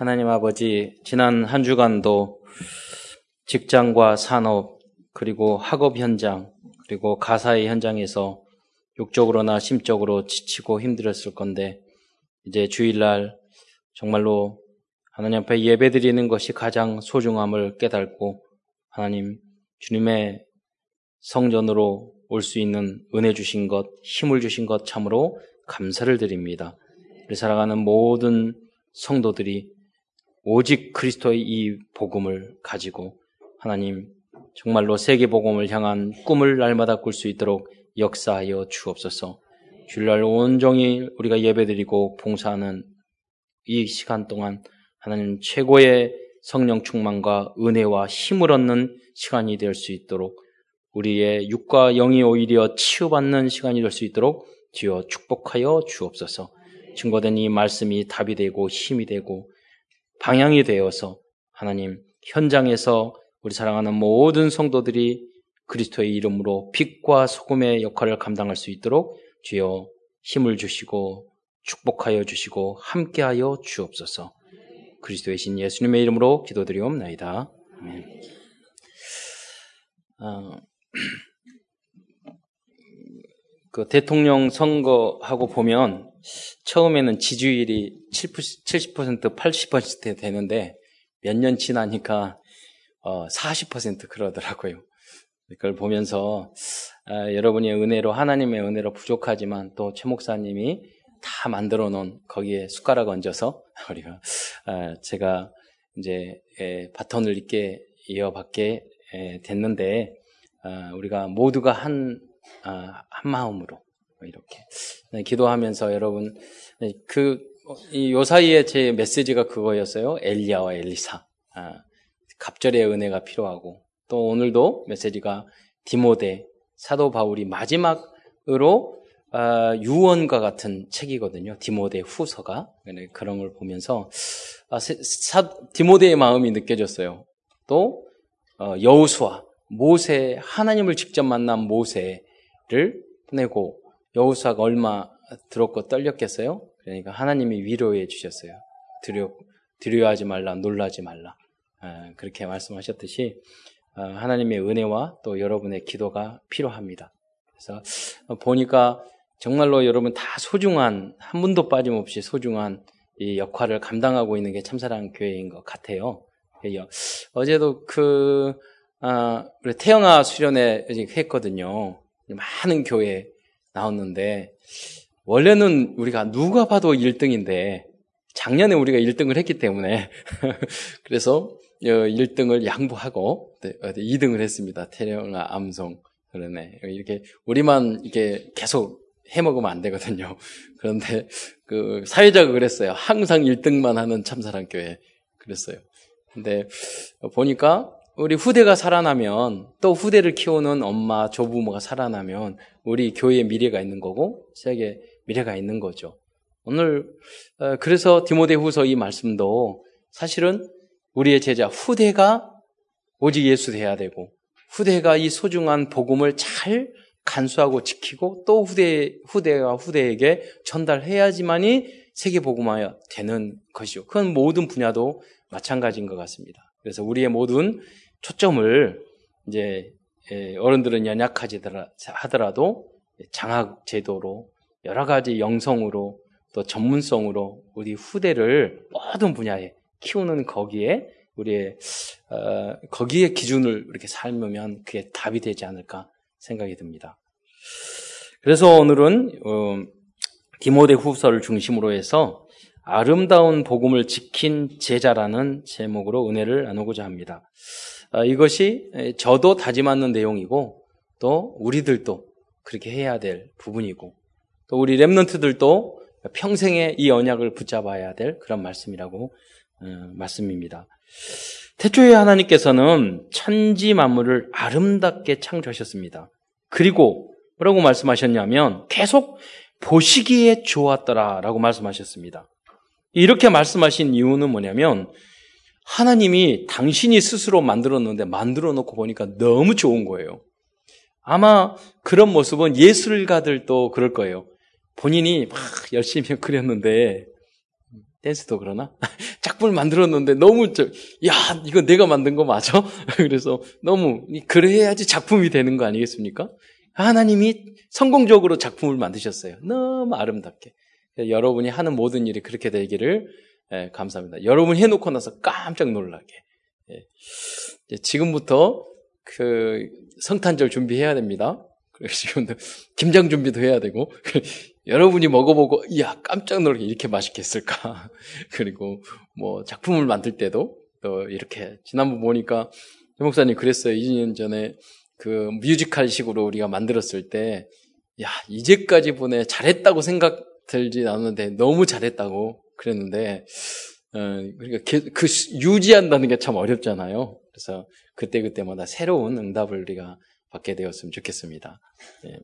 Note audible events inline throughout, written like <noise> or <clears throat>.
하나님 아버지, 지난 한 주간도 직장과 산업, 그리고 학업 현장, 그리고 가사의 현장에서 육적으로나 심적으로 지치고 힘들었을 건데, 이제 주일날 정말로 하나님 앞에 예배 드리는 것이 가장 소중함을 깨닫고, 하나님, 주님의 성전으로 올 수 있는 은혜 주신 것, 힘을 주신 것 참으로 감사를 드립니다. 우리 살아가는 모든 성도들이 오직 그리스도의 이 복음을 가지고 하나님 정말로 세계 복음을 향한 꿈을 날마다 꿀 수 있도록 역사하여 주옵소서. 주일날 온종일 우리가 예배드리고 봉사하는 이 시간 동안 하나님 최고의 성령 충만과 은혜와 힘을 얻는 시간이 될 수 있도록 우리의 육과 영이 오히려 치유받는 시간이 될 수 있도록 주여 축복하여 주옵소서. 증거된 이 말씀이 답이 되고 힘이 되고 방향이 되어서 하나님 현장에서 우리 사랑하는 모든 성도들이 그리스도의 이름으로 빛과 소금의 역할을 감당할 수 있도록 주여 힘을 주시고 축복하여 주시고 함께하여 주옵소서. 그리스도의 신 예수님의 이름으로 기도드리옵나이다. 아멘. 어, <clears throat> 그 대통령 선거하고 보면 처음에는 지지율이 70%, 80% 되는데 몇 년 지나니까 어, 40% 그러더라고요. 그걸 보면서 아, 여러분의 은혜로 하나님의 은혜로 부족하지만 또 최 목사님이 다 만들어 놓은 거기에 숟가락 얹어서 <laughs> 우리가 아, 제가 이제 에, 바톤을 있게 이어받게 에, 됐는데 아, 우리가 모두가 한, 아, 한 마음으로 이렇게 네, 기도하면서 여러분 네, 그요 사이에 제 메시지가 그거였어요. 엘리야와 엘리사. 아, 갑절의 은혜가 필요하고 또 오늘도 메시지가 디모데 사도 바울이 마지막으로 아, 유언과 같은 책이거든요. 디모데 후서가 네, 그런 걸 보면서 아, 사, 디모데의 마음이 느껴졌어요. 또 어, 여우수아 모세 하나님을 직접 만난 모세를 보내고 여우수아가 얼마 들었고 떨렸겠어요? 그러니까 하나님이 위로해 주셨어요. 두려 두려워하지 말라, 놀라지 말라. 아, 그렇게 말씀하셨듯이 아, 하나님의 은혜와 또 여러분의 기도가 필요합니다. 그래서 보니까 정말로 여러분 다 소중한 한 분도 빠짐없이 소중한 이 역할을 감당하고 있는 게 참사랑 교회인 것 같아요. 어제도 그 아, 태영아 수련회 했거든요. 많은 교회 나왔는데 원래는 우리가 누가 봐도 1등인데 작년에 우리가 1등을 했기 때문에 <laughs> 그래서 1등을 어, 양보하고 2등을 했습니다. 태령아 암송 그러네 이렇게 우리만 이렇게 계속 해 먹으면 안 되거든요. <laughs> 그런데 그 사회자가 그랬어요. 항상 1등만 하는 참사랑 교회 그랬어요. 근데 보니까 우리 후대가 살아나면 또 후대를 키우는 엄마, 조부모가 살아나면 우리 교회에 미래가 있는 거고 세계 미래가 있는 거죠. 오늘 어, 그래서 디모데 후서 이 말씀도 사실은 우리의 제자 후대가 오직 예수 돼야 되고 후대가 이 소중한 복음을 잘 간수하고 지키고 또 후대 후대와 후대에게 전달해야지만이 세계 복음화가 되는 것이죠. 그건 모든 분야도 마찬가지인 것 같습니다. 그래서 우리의 모든 초점을 이제 예, 어른들은 연약하지 하더라도 장학 제도로 여러 가지 영성으로 또 전문성으로 우리 후대를 모든 분야에 키우는 거기에 우리의 어, 거기에 기준을 이렇게 삶으면 그게 답이 되지 않을까 생각이 듭니다. 그래서 오늘은 어, 디모데 후서를 중심으로 해서 아름다운 복음을 지킨 제자라는 제목으로 은혜를 나누고자 합니다. 어, 이것이 저도 다짐하는 내용이고 또 우리들도 그렇게 해야 될 부분이고 또 우리 랩런트들도 평생에 이 언약을 붙잡아야 될 그런 말씀이라고 어, 말씀입니다. 태초에 하나님께서는 천지 만물을 아름답게 창조하셨습니다. 그리고 뭐라고 말씀하셨냐면 계속 보시기에 좋았더라라고 말씀하셨습니다. 이렇게 말씀하신 이유는 뭐냐면 하나님이 당신이 스스로 만들었는데 만들어 놓고 보니까 너무 좋은 거예요. 아마 그런 모습은 예술가들도 그럴 거예요. 본인이 막 열심히 그렸는데 댄스도 그러나? <laughs> 작품을 만들었는데 너무 저, 야, 이거 내가 만든 거 맞아? <laughs> 그래서 너무, 그래야지 작품이 되는 거 아니겠습니까? 하나님이 성공적으로 작품을 만드셨어요. 너무 아름답게. 여러분이 하는 모든 일이 그렇게 되기를 예, 감사합니다. 여러분 해놓고 나서 깜짝 놀라게. 예. 지금부터 그 성탄절 준비해야 됩니다. 지금도 김장 준비도 해야 되고 <laughs> 여러분이 먹어보고 이야 깜짝 놀라게 이렇게 맛있겠을까 <laughs> 그리고 뭐 작품을 만들 때도 또 이렇게 지난번 보니까 조 목사님 그랬어요 2년 전에 그 뮤지컬식으로 우리가 만들었을 때 야 이제까지 보내 잘했다고 생각 들지 않는데 너무 잘했다고 그랬는데 어, 그러니까 그 유지한다는 게 참 어렵잖아요. 그래서 그때 그때마다 새로운 응답을 우리가 받게 되었으면 좋겠습니다. 예.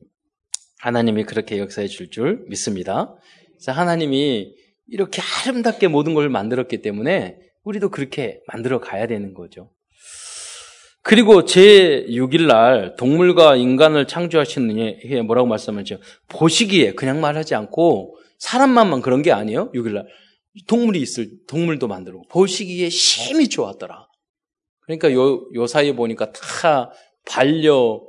하나님이 그렇게 역사해 줄 줄 믿습니다. 그래서 하나님이 이렇게 아름답게 모든 걸 만들었기 때문에 우리도 그렇게 만들어 가야 되는 거죠. 그리고 제 6일 날 동물과 인간을 창조하시는 해 뭐라고 말씀하죠? 보시기에 그냥 말하지 않고 사람만만 그런 게 아니에요. 6일 날 동물이 있을 동물도 만들고 보시기에 심히 좋았더라. 그러니까 요, 요 사이에 보니까 다 반려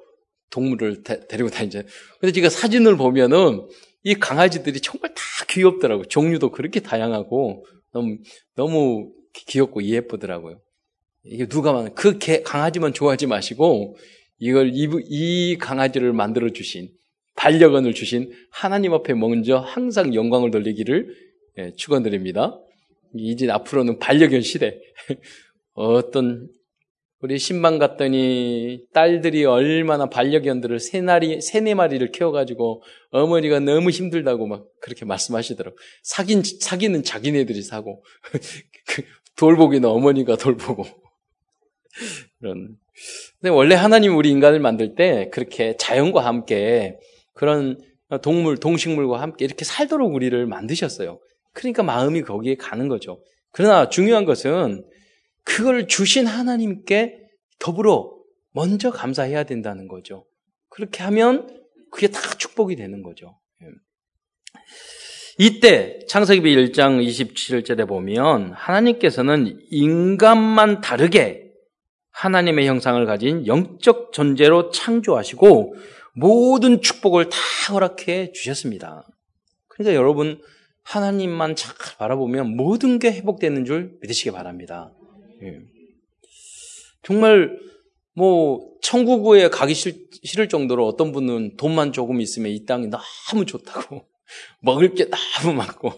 동물을 데, 리고 다니죠. 근데 제가 사진을 보면은 이 강아지들이 정말 다 귀엽더라고요. 종류도 그렇게 다양하고 너무, 너무 귀엽고 예쁘더라고요. 이게 누가 그 개, 강아지만 좋아하지 마시고 이걸 이, 이 강아지를 만들어 주신 반려견을 주신 하나님 앞에 먼저 항상 영광을 돌리기를 예, 축원드립니다. 이제 앞으로는 반려견 시대. <laughs> 어떤 우리 신방 갔더니 딸들이 얼마나 반려견들을 세 마리, 세네 마리를 키워가지고 어머니가 너무 힘들다고 막 그렇게 말씀하시더라고. 사긴, 사기는 자기네들이 사고, <laughs> 그 돌보기는 어머니가 돌보고. <laughs> 그런. 근데 원래 하나님 우리 인간을 만들 때 그렇게 자연과 함께 그런 동물, 동식물과 함께 이렇게 살도록 우리를 만드셨어요. 그러니까 마음이 거기에 가는 거죠. 그러나 중요한 것은 그걸 주신 하나님께 더불어 먼저 감사해야 된다는 거죠. 그렇게 하면 그게 다 축복이 되는 거죠. 예. 이때 창세기 1장 27절에 보면 하나님께서는 인간만 다르게 하나님의 형상을 가진 영적 존재로 창조하시고 모든 축복을 다 허락해 주셨습니다. 그러니까 여러분 하나님만 잘 바라보면 모든 게 회복되는 줄 믿으시기 바랍니다. 예. 정말 뭐 천국에 가기 싫 을 정도로 어떤 분은 돈만 조금 있으면 이 땅이 너무 좋다고 <laughs> 먹을 게 너무 많고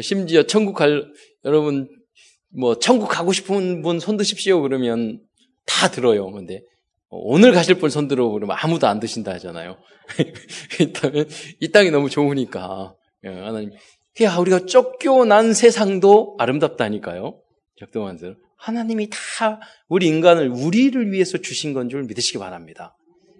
심지어 천국 갈 여러분 뭐 천국 가고 싶은 분 손 드십시오 그러면 다 들어요. 근데 오늘 가실 분 손 들어 그러면 아무도 안 드신다 하잖아요. <laughs> 이 땅이 너무 좋으니까 예, 하나님 야 우리가 쫓겨난 세상도 아름답다니까요. 적동한 대로 하나님이 다 우리 인간을 우리를 위해서 주신 건 줄 믿으시기 바랍니다.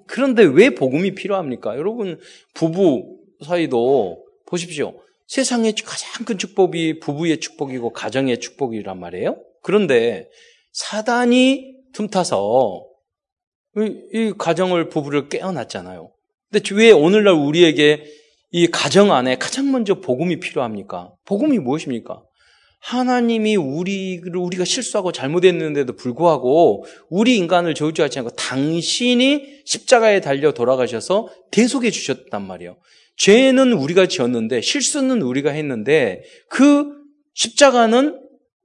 그런데 왜 복음이 필요합니까? 여러분, 부부 사이도 보십시오. 세상의 가장 큰 축복이 부부의 축복이고 가정의 축복이란 말이에요. 그런데 사단이 틈타서 이, 이 가정을 부부를 깨어났잖아요. 근데 왜 오늘날 우리에게 이 가정 안에 가장 먼저 복음이 필요합니까? 복음이 무엇입니까? 하나님이 우리를 우리가 실수하고 잘못했는데도 불구하고 우리 인간을 저주하지 않고 당신이 십자가에 달려 돌아가셔서 대속해 주셨단 말이에요. 죄는 우리가 지었는데 실수는 우리가 했는데 그 십자가는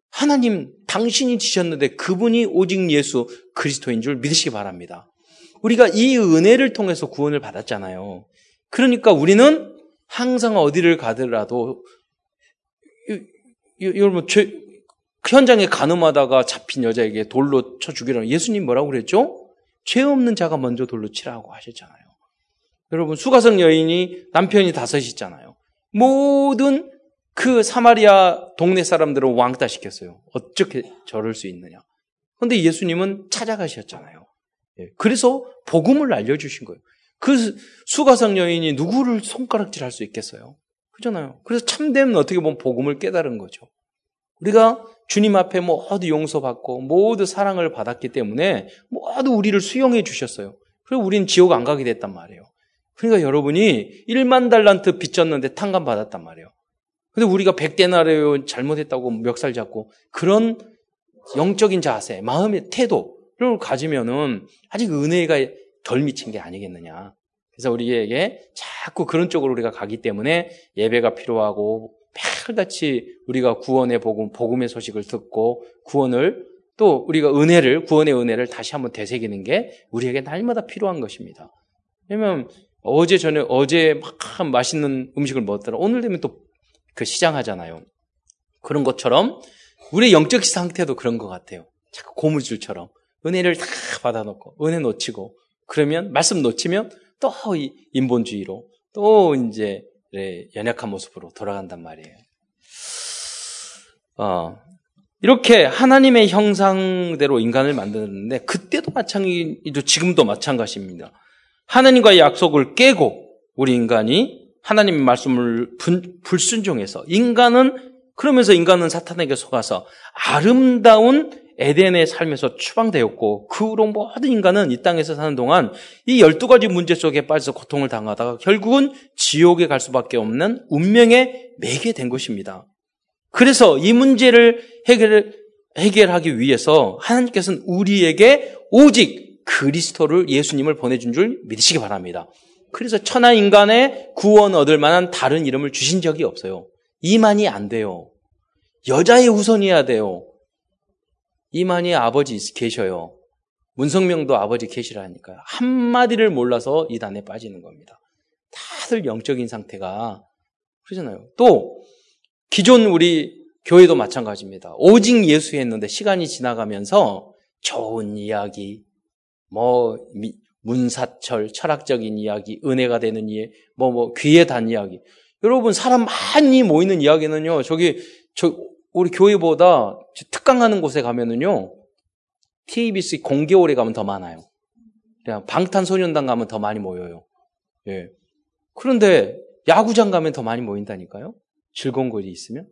하나님 당신이 지셨는데 그분이 오직 예수 그리스도인 줄 믿으시기 바랍니다. 우리가 이 은혜를 통해서 구원을 받았잖아요. 그러니까 우리는 항상 어디를 가더라도 여러분, 죄, 현장에 가늠하다가 잡힌 여자에게 돌로 쳐 죽이라는 예수님 뭐라고 그랬죠? 죄 없는 자가 먼저 돌로 치라고 하셨잖아요. 여러분, 수가성 여인이 남편이 다섯 있잖아요. 모든 그 사마리아 동네 사람들을 왕따 시켰어요. 어떻게 저럴 수 있느냐. 그런데 예수님은 찾아가셨잖아요. 예, 그래서 복음을 알려주신 거예요. 그 수가성 여인이 누구를 손가락질 할 수 있겠어요? 그잖아요. 그래서 참되면 어떻게 보면 복음을 깨달은 거죠. 우리가 주님 앞에 모두 용서받고 모두 사랑을 받았기 때문에 모두 우리를 수용해 주셨어요. 그리고 우리는 지옥 안 가게 됐단 말이에요. 그러니까 여러분이 1만 달란트 빚졌는데 탕감 받았단 말이에요. 근데 우리가 백대나래요 잘못했다고 멱살 잡고 그런 영적인 자세, 마음의 태도를 가지면은 아직 은혜가 덜 미친 게 아니겠느냐. 그래서 우리에게 자꾸 그런 쪽으로 우리가 가기 때문에 예배가 필요하고 매일같이 우리가 구원의 복음, 복음의 소식을 듣고 구원을 또 우리가 은혜를, 구원의 은혜를 다시 한번 되새기는 게 우리에게 날마다 필요한 것입니다. 왜냐면 어제 전에, 어제 막 맛있는 음식을 먹었더라. 오늘 되면 또 그 시장 하잖아요. 그런 것처럼 우리의 영적 상태도 그런 것 같아요. 자꾸 고무줄처럼. 은혜를 다 받아놓고, 은혜 놓치고, 그러면, 말씀 놓치면 또 인본주의로, 또 이제 연약한 모습으로 돌아간단 말이에요. 어, 이렇게 하나님의 형상대로 인간을 만드는데 그때도 마찬가지죠. 지금도 마찬가지입니다. 하나님과의 약속을 깨고 우리 인간이 하나님의 말씀을 불순종해서 인간은 그러면서 인간은 사탄에게 속아서 아름다운 에덴의 삶에서 추방되었고 그 후로 모든 인간은 이 땅에서 사는 동안 이 열두 가지 문제 속에 빠져서 고통을 당하다가 결국은 지옥에 갈 수밖에 없는 운명에 매게 된 것입니다. 그래서 이 문제를 해결, 해결하기 위해서 하나님께서는 우리에게 오직 그리스도를 예수님을 보내준 줄 믿으시기 바랍니다. 그래서 천하 인간의 구원 얻을 만한 다른 이름을 주신 적이 없어요. 이만이 안 돼요. 여자의 우선이어야 돼요. 이만희 아버지 계셔요. 문성명도 아버지 계시라니까요. 한마디를 몰라서 이단에 빠지는 겁니다. 다들 영적인 상태가 그러잖아요. 또 기존 우리 교회도 마찬가지입니다. 오직 예수 했는데 시간이 지나가면서 좋은 이야기, 뭐 문사철, 철학적인 이야기, 은혜가 되는 이야기, 뭐, 뭐, 귀에 단 이야기. 여러분, 사람 많이 모이는 이야기는요, 저기, 저, 우리 교회보다 특강하는 곳에 가면은요, TBC 공개홀에 가면 더 많아요. 그냥 방탄소년단 가면 더 많이 모여요. 예. 그런데 야구장 가면 더 많이 모인다니까요? 즐거운 곳이 있으면?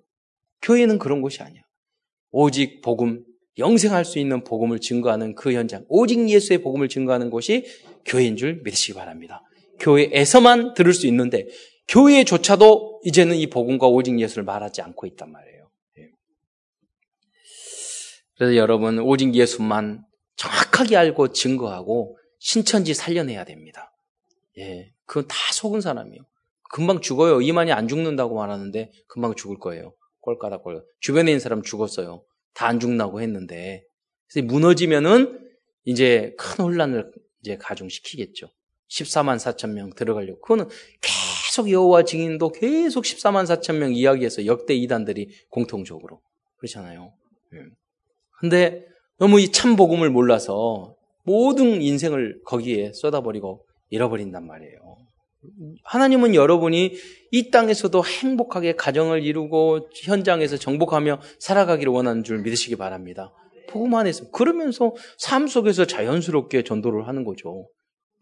교회는 그런 곳이 아니야. 오직 복음, 영생할 수 있는 복음을 증거하는 그 현장, 오직 예수의 복음을 증거하는 곳이 교회인 줄 믿으시기 바랍니다. 교회에서만 들을 수 있는데, 교회조차도 이제는 이 복음과 오직 예수를 말하지 않고 있단 말이에요. 그래서 여러분 오직 예수만 정확하게 알고 증거하고 신천지 살려내야 됩니다. 예, 그건 다 속은 사람이에요. 금방 죽어요. 이만이 안 죽는다고 말하는데 금방 죽을 거예요. 꼴까닥 꼴. 주변에 있는 사람 죽었어요. 다 안 죽나고 했는데 무너지면은 이제 큰 혼란을 이제 가중시키겠죠. 14만 4천 명 들어가려고. 그거는 계속 여호와 증인도 계속 14만 4천 명 이야기해서 역대 이단들이 공통적으로 그렇잖아요. 예. 근데 너무 이 참 복음을 몰라서 모든 인생을 거기에 쏟아버리고 잃어버린단 말이에요. 하나님은 여러분이 이 땅에서도 행복하게 가정을 이루고 현장에서 정복하며 살아가기를 원하는 줄 믿으시기 바랍니다. 복음 안에서 그러면서 삶 속에서 자연스럽게 전도를 하는 거죠.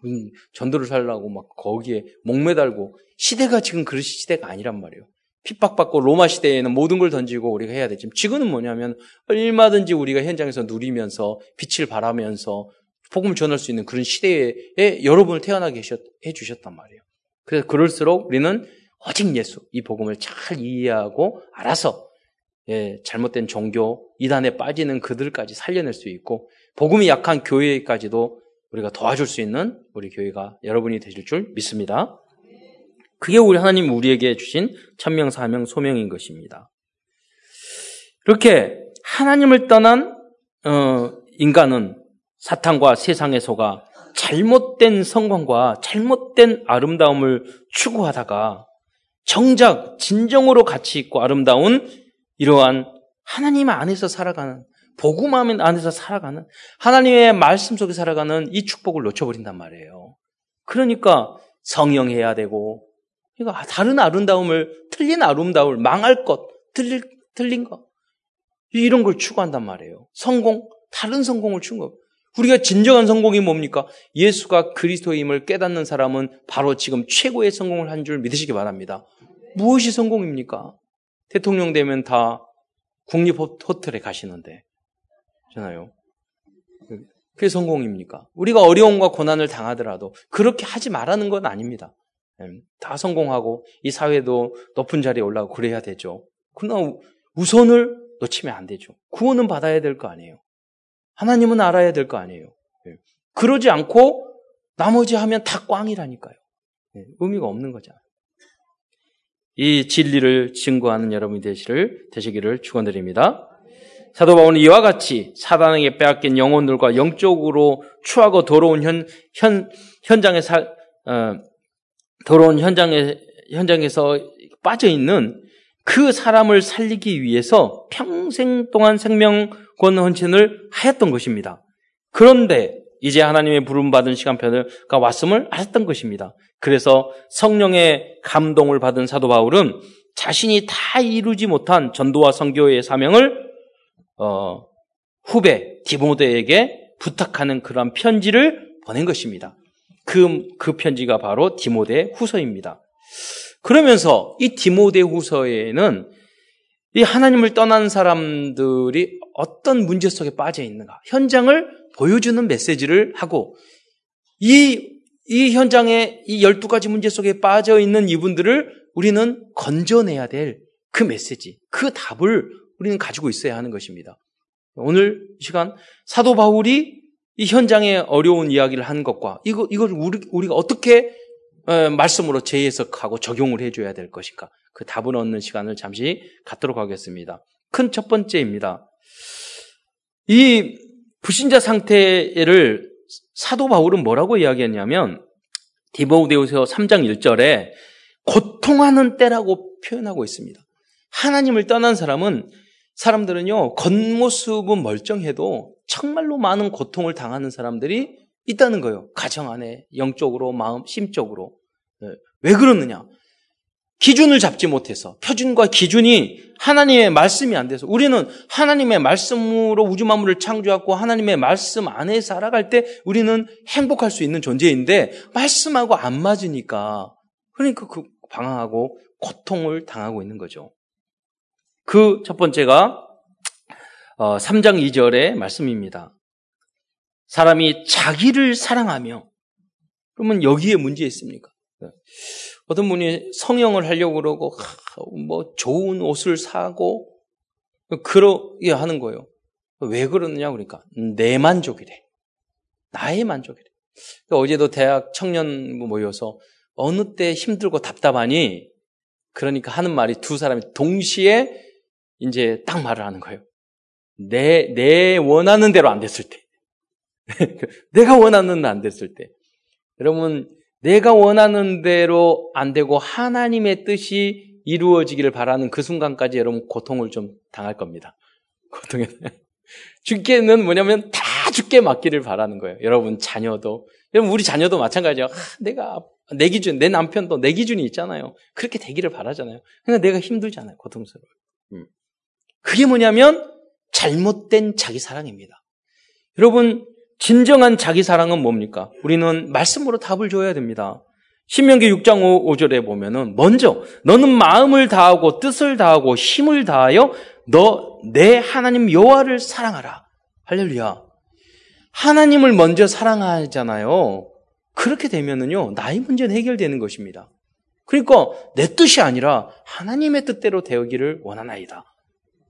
음, 전도를 살라고 막 거기에 목매달고 시대가 지금 그런 시대가 아니란 말이에요. 핍박받고 로마 시대에는 모든 걸 던지고 우리가 해야 되지. 지금은 뭐냐면 얼마든지 우리가 현장에서 누리면서 빛을 발하면서 복음을 전할 수 있는 그런 시대에 여러분을 태어나게 해 주셨단 말이에요. 그래서 그럴수록 우리는 오직 예수 이 복음을 잘 이해하고 알아서 예, 잘못된 종교 이단에 빠지는 그들까지 살려낼 수 있고 복음이 약한 교회까지도 우리가 도와줄 수 있는 우리 교회가 여러분이 되실 줄 믿습니다. 그게 우리 하나님 우리에게 주신 천명, 사명, 소명인 것입니다. 이렇게 하나님을 떠난 어, 인간은 사탄과 세상에 속아 잘못된 성공과 잘못된 아름다움을 추구하다가 정작 진정으로 가치 있고 아름다운 이러한 하나님 안에서 살아가는 복음 안에서 살아가는 하나님의 말씀 속에 살아가는 이 축복을 놓쳐버린단 말이에요. 그러니까 성령해야 되고 그러니까 다른 아름다움을, 틀린 아름다움을, 망할 것, 틀릴, 틀린 것. 이런 걸 추구한단 말이에요. 성공, 다른 성공을 추구. 우리가 진정한 성공이 뭡니까? 예수가 그리스도임을 깨닫는 사람은 바로 지금 최고의 성공을 한 줄 믿으시기 바랍니다. 무엇이 성공입니까? 대통령 되면 다 국립 호텔에 가시는데. 잖아요. 그게 성공입니까? 우리가 어려움과 고난을 당하더라도 그렇게 하지 말라는 건 아닙니다. 음, 다 성공하고 이 사회도 높은 자리에 올라가고 그래야 되죠. 그러나 우선을 놓치면 안 되죠. 구원은 받아야 될 거 아니에요. 하나님은 알아야 될 거 아니에요. 예. 그러지 않고 나머지 하면 다 꽝이라니까요. 예, 의미가 없는 거잖아요. 이 진리를 증거하는 여러분이 되시를, 되시기를 축원드립니다. 사도 바울은 이와 같이 사단에게 빼앗긴 영혼들과 영적으로 추하고 더러운 현, 현, 현장에 사, 어, 더러운 현장에, 현장에서 빠져 있는 그 사람을 살리기 위해서 평생 동안 생명권 헌신을 하였던 것입니다. 그런데 이제 하나님의 부름받은 시간표가 왔음을 알았던 것입니다. 그래서 성령의 감동을 받은 사도 바울은 자신이 다 이루지 못한 전도와 선교의 사명을 어, 후배 디모데에게 부탁하는 그러한 편지를 보낸 것입니다. 그, 그 편지가 바로 디모데 후서입니다. 그러면서 이 디모데 후서에는 이 하나님을 떠난 사람들이 어떤 문제 속에 빠져 있는가, 현장을 보여주는 메시지를 하고, 이, 이 현장에 이 12가지 문제 속에 빠져 있는 이분들을 우리는 건져내야 될 그 메시지, 그 답을 우리는 가지고 있어야 하는 것입니다. 오늘 시간 사도 바울이 이 현장에 어려운 이야기를 한 것과 이거 이걸 우리, 우리가 어떻게 말씀으로 재해석하고 적용을 해줘야 될 것인가 그 답을 얻는 시간을 잠시 갖도록 하겠습니다. 큰 첫 번째입니다. 이 불신자 상태를 사도 바울은 뭐라고 이야기했냐면 디모데후서 3장 1절에 고통하는 때라고 표현하고 있습니다. 하나님을 떠난 사람은 사람들은요, 겉모습은 멀쩡해도 정말로 많은 고통을 당하는 사람들이 있다는 거예요. 가정 안에, 영적으로, 마음, 심적으로. 네. 왜 그러느냐? 기준을 잡지 못해서, 표준과 기준이 하나님의 말씀이 안 돼서, 우리는 하나님의 말씀으로 우주 만물을 창조하고 하나님의 말씀 안에 살아갈 때 우리는 행복할 수 있는 존재인데, 말씀하고 안 맞으니까, 그러니까 그 방황하고 고통을 당하고 있는 거죠. 그 첫 번째가 3장 어, 2절의 말씀입니다. 사람이 자기를 사랑하며 그러면 여기에 문제 있습니까? 네. 어떤 분이 성형을 하려고 그러고 뭐 좋은 옷을 사고 그러게 하는 거예요. 왜 그러느냐 그러니까 내 만족이래. 나의 만족이래. 그러니까 어제도 대학 청년 모여서 어느 때 힘들고 답답하니 그러니까 하는 말이 두 사람이 동시에 이제 딱 말을 하는 거예요. 내, 내 원하는 대로 안 됐을 때. <laughs> 내가 원하는 안 됐을 때. 여러분, 내가 원하는 대로 안 되고 하나님의 뜻이 이루어지기를 바라는 그 순간까지 여러분 고통을 좀 당할 겁니다. <laughs> 고통에. 죽게는 뭐냐면 다 죽게 맞기를 바라는 거예요. 여러분 자녀도. 여러분 우리 자녀도 마찬가지예요. 아, 내가 내 기준, 내 남편도 내 기준이 있잖아요. 그렇게 되기를 바라잖아요. 그러니까 내가 힘들잖아요. 고통스러워요. 음. 그게 뭐냐면 잘못된 자기 사랑입니다. 여러분, 진정한 자기 사랑은 뭡니까? 우리는 말씀으로 답을 줘야 됩니다. 신명기 6장 5, 절에 보면은 먼저 너는 마음을 다하고 뜻을 다하고 힘을 다하여 너 내 하나님 여호와를 사랑하라. 할렐루야. 하나님을 먼저 사랑하잖아요. 그렇게 되면은요 나의 문제는 해결되는 것입니다. 그러니까 내 뜻이 아니라 하나님의 뜻대로 되기를 원하나이다.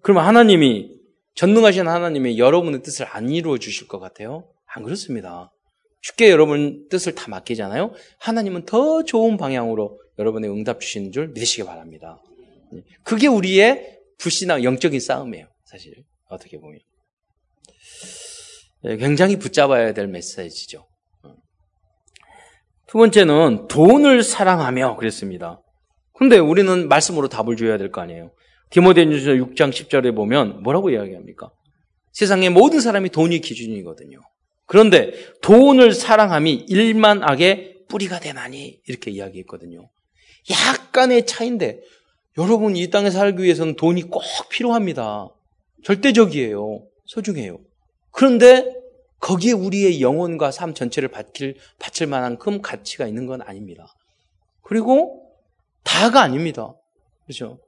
그러면 하나님이 전능하신 하나님이 여러분의 뜻을 안 이루어 주실 것 같아요? 안 그렇습니다. 쉽게 여러분 뜻을 다 맡기잖아요. 하나님은 더 좋은 방향으로 여러분의 응답 주시는 줄 믿으시기 바랍니다. 그게 우리의 불신앙 영적인 싸움이에요. 사실 어떻게 보면 예, 굉장히 붙잡아야 될 메시지죠. 두 번째는 돈을 사랑하며 그랬습니다. 근데 우리는 말씀으로 답을 줘야 될 거 아니에요. 디모데전서 6장 10절에 보면 뭐라고 이야기합니까? 세상의 모든 사람이 돈이 기준이거든요. 그런데 돈을 사랑함이 일만 악의 뿌리가 되나니 이렇게 이야기했거든요. 약간의 차인데 여러분 이 땅에 살기 위해서는 돈이 꼭 필요합니다. 절대적이에요. 소중해요. 그런데 거기에 우리의 영혼과 삶 전체를 바칠, 바칠 만큼 가치가 있는 건 아닙니다. 그리고 다가 아닙니다. 그렇죠?